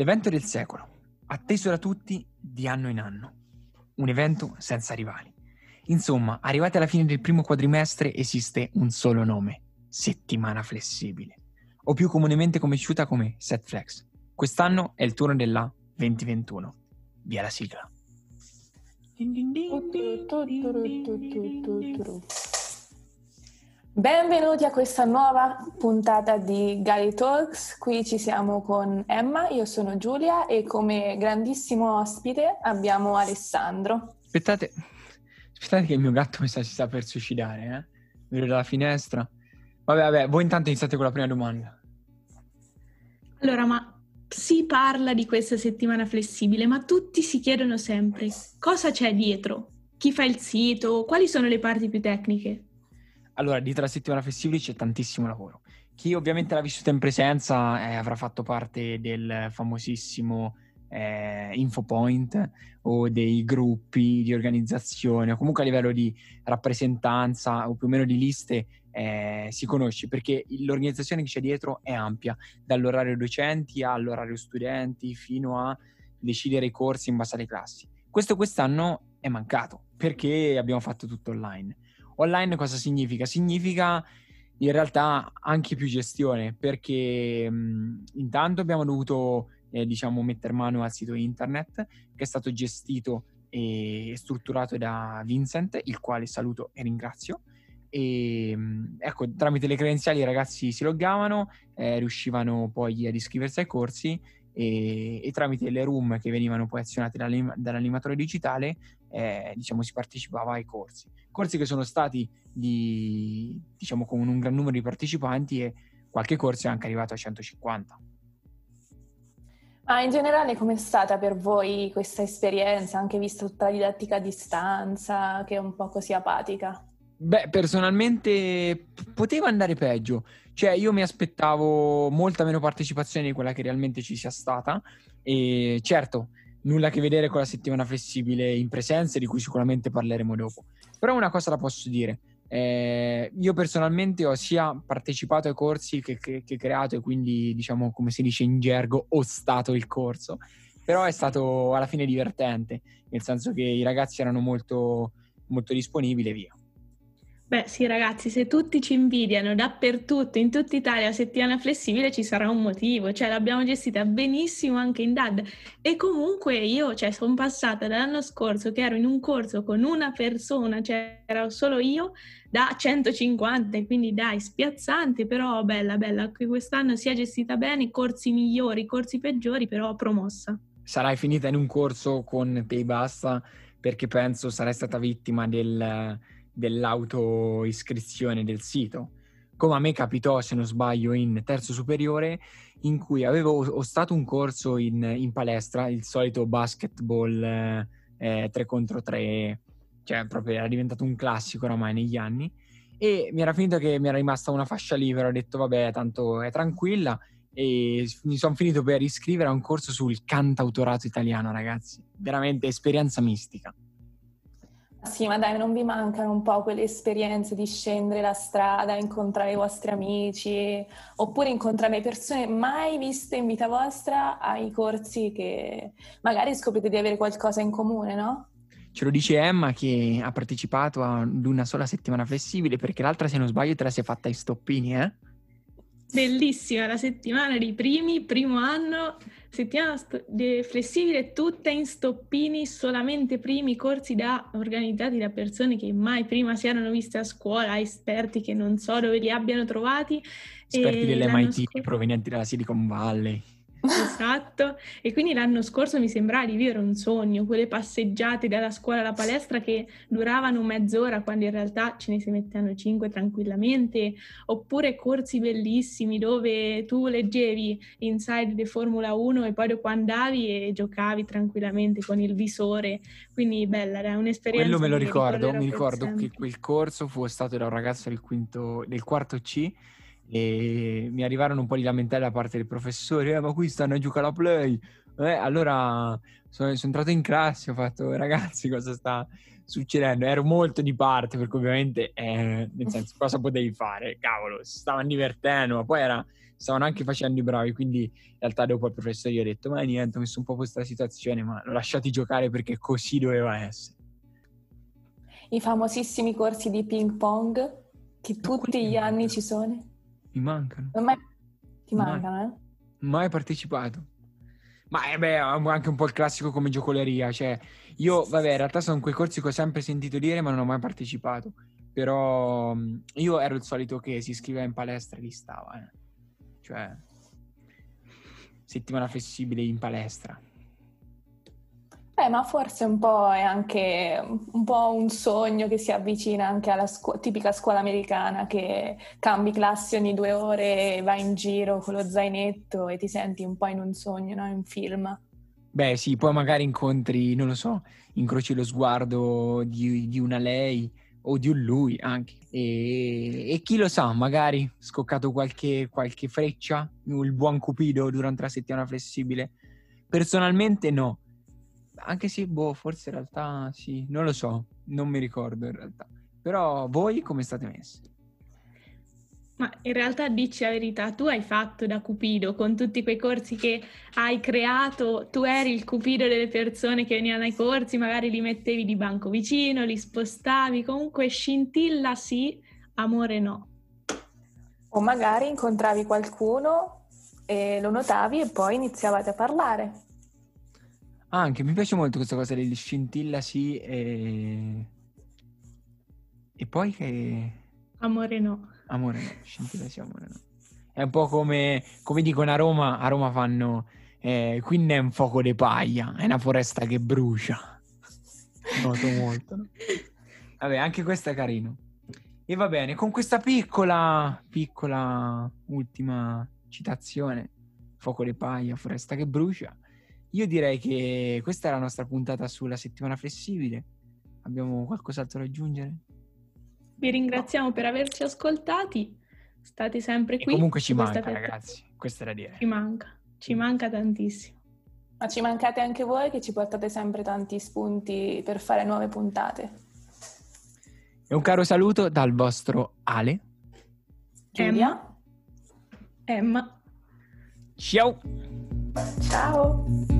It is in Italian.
L'evento del secolo, atteso da tutti di anno in anno. Un evento senza rivali. Insomma, arrivati alla fine del primo quadrimestre esiste un solo nome, settimana flessibile, o più comunemente conosciuta come SetFlex. Quest'anno è il turno della 2021. Via la sigla. Benvenuti a questa nuova puntata di Gali Talks. Qui ci siamo con Emma, io sono Giulia e come grandissimo ospite abbiamo Alessandro. Aspettate, aspettate che il mio gatto mi sa, si sta per suicidare, eh? Vedo dalla finestra. Vabbè, vabbè, voi intanto iniziate con la prima domanda. Allora, ma si parla di questa settimana flessibile, ma tutti si chiedono sempre cosa c'è dietro? Chi fa il sito? Quali sono le parti più tecniche? Allora, dietro la settimana flessibile c'è tantissimo lavoro. Chi ovviamente l'ha vissuta in presenza eh, avrà fatto parte del famosissimo eh, infopoint o dei gruppi di organizzazione o comunque a livello di rappresentanza o più o meno di liste eh, si conosce perché l'organizzazione che c'è dietro è ampia, dall'orario docenti all'orario studenti fino a decidere i corsi in base alle classi. Questo quest'anno è mancato perché abbiamo fatto tutto online. Online cosa significa? Significa in realtà anche più gestione, perché mh, intanto abbiamo dovuto eh, diciamo mettere mano al sito internet che è stato gestito e strutturato da Vincent, il quale saluto e ringrazio. E ecco, tramite le credenziali i ragazzi si loggavano, eh, riuscivano poi ad iscriversi ai corsi e, e, tramite le room che venivano poi azionate dall'animatore digitale eh, diciamo si partecipava ai corsi corsi che sono stati di, diciamo con un gran numero di partecipanti e qualche corso è anche arrivato a 150 ma in generale com'è stata per voi questa esperienza, anche visto tutta la didattica a distanza, che è un po' così apatica? Beh, personalmente poteva andare peggio. Cioè, io mi aspettavo molta meno partecipazione di quella che realmente ci sia stata. E certo, nulla a che vedere con la settimana flessibile in presenza, di cui sicuramente parleremo dopo. Però una cosa la posso dire. Eh, io personalmente ho sia partecipato ai corsi che, che, che creato e quindi, diciamo, come si dice in gergo, ho stato il corso. Però è stato alla fine divertente, nel senso che i ragazzi erano molto, molto disponibili e via. Beh sì ragazzi, se tutti ci invidiano dappertutto, in tutta Italia, settimana flessibile ci sarà un motivo, cioè l'abbiamo gestita benissimo anche in DAD e comunque io cioè, sono passata dall'anno scorso che ero in un corso con una persona, cioè ero solo io, da 150, quindi dai, spiazzante, però bella, bella, anche quest'anno si è gestita bene, corsi migliori, corsi peggiori, però promossa. Sarai finita in un corso con e basta perché penso sarai stata vittima del dell'autoiscrizione del sito. Come a me capitò, se non sbaglio, in terzo superiore, in cui avevo ho stato un corso in, in palestra, il solito basketball eh, 3 contro 3, cioè proprio era diventato un classico oramai negli anni. E mi era finito che mi era rimasta una fascia libera, ho detto vabbè, tanto è tranquilla. E mi sono finito per iscrivere a un corso sul cantautorato italiano, ragazzi. Veramente esperienza mistica. Sì, ma dai, non vi mancano un po' quelle esperienze di scendere la strada, incontrare i vostri amici, oppure incontrare persone mai viste in vita vostra ai corsi che magari scoprite di avere qualcosa in comune, no? Ce lo dice Emma che ha partecipato ad una sola settimana flessibile perché l'altra, se non sbaglio, te la sei fatta ai stoppini, eh? Bellissima la settimana dei primi, primo anno, settimana st- flessibile tutta in stoppini, solamente primi corsi da, organizzati da persone che mai prima si erano viste a scuola, esperti che non so dove li abbiano trovati. Esperti dell'MIT scorso... provenienti dalla Silicon Valley. Esatto, e quindi l'anno scorso mi sembrava di vivere un sogno, quelle passeggiate dalla scuola alla palestra che duravano mezz'ora quando in realtà ce ne si mettevano cinque tranquillamente, oppure corsi bellissimi dove tu leggevi Inside the Formula 1 e poi dopo andavi e giocavi tranquillamente con il visore, quindi bella, era un'esperienza. Quello me lo ricordo, mi ricordo che quel corso fu stato da un ragazzo del, quinto, del quarto C e mi arrivarono un po' di lamentele da parte del professore, eh, ma qui stanno a giocare a play. Eh, allora sono, sono, entrato in classe, ho fatto ragazzi cosa sta succedendo? Ero molto di parte perché ovviamente, eh, nel senso, cosa potevi fare? Cavolo, si stavano divertendo, ma poi era stavano anche facendo i bravi, quindi in realtà dopo il professore gli ho detto ma niente, ho messo un po' questa situazione, ma l'ho lasciati giocare perché così doveva essere. I famosissimi corsi di ping pong che tutti gli anni ci sono. Mi mancano. Non mai... Ti Mai. mancano, eh? Mai partecipato. Ma eh beh, anche un po' il classico come giocoleria, cioè io, vabbè, in realtà sono quei corsi che ho sempre sentito dire ma non ho mai partecipato, però mh, io ero il solito che si iscriveva in palestra e lì stava, eh. cioè settimana flessibile in palestra. Eh, ma forse un po' è anche un po' un sogno che si avvicina anche alla scu- tipica scuola americana che cambi classe ogni due ore vai in giro con lo zainetto e ti senti un po' in un sogno, no? In un film. Beh sì, poi magari incontri, non lo so, incroci lo sguardo di, di una lei o di un lui anche. E, e chi lo sa, magari scoccato qualche, qualche freccia, il buon Cupido durante la settimana flessibile. Personalmente no. Anche se, boh, forse in realtà sì, non lo so, non mi ricordo in realtà. Però voi come state messi? Ma in realtà dici la verità, tu hai fatto da Cupido con tutti quei corsi che hai creato, tu eri il Cupido delle persone che venivano ai corsi, magari li mettevi di banco vicino, li spostavi, comunque scintilla sì, amore no. O magari incontravi qualcuno e lo notavi e poi iniziavate a parlare. Ah, anche mi piace molto questa cosa del scintilla sì e... E poi che... Amore no. Amore no, scintilla sì, amore no. È un po' come, come dicono a Roma, a Roma fanno, eh, qui non è un fuoco di paglia, è una foresta che brucia. Noto molto, no? Vabbè, anche questo è carino. E va bene, con questa piccola, piccola ultima citazione, fuoco di paglia, foresta che brucia, io direi che questa è la nostra puntata sulla settimana flessibile. Abbiamo qualcos'altro da aggiungere? Vi ringraziamo per averci ascoltati, state sempre E qui. comunque ci manca, piatta- ragazzi, questo è da dire. Ci manca, ci manca tantissimo. Ma ci mancate anche voi che ci portate sempre tanti spunti per fare nuove puntate. E un caro saluto dal vostro Ale. Giulia? Emma. Ciao! Ciao!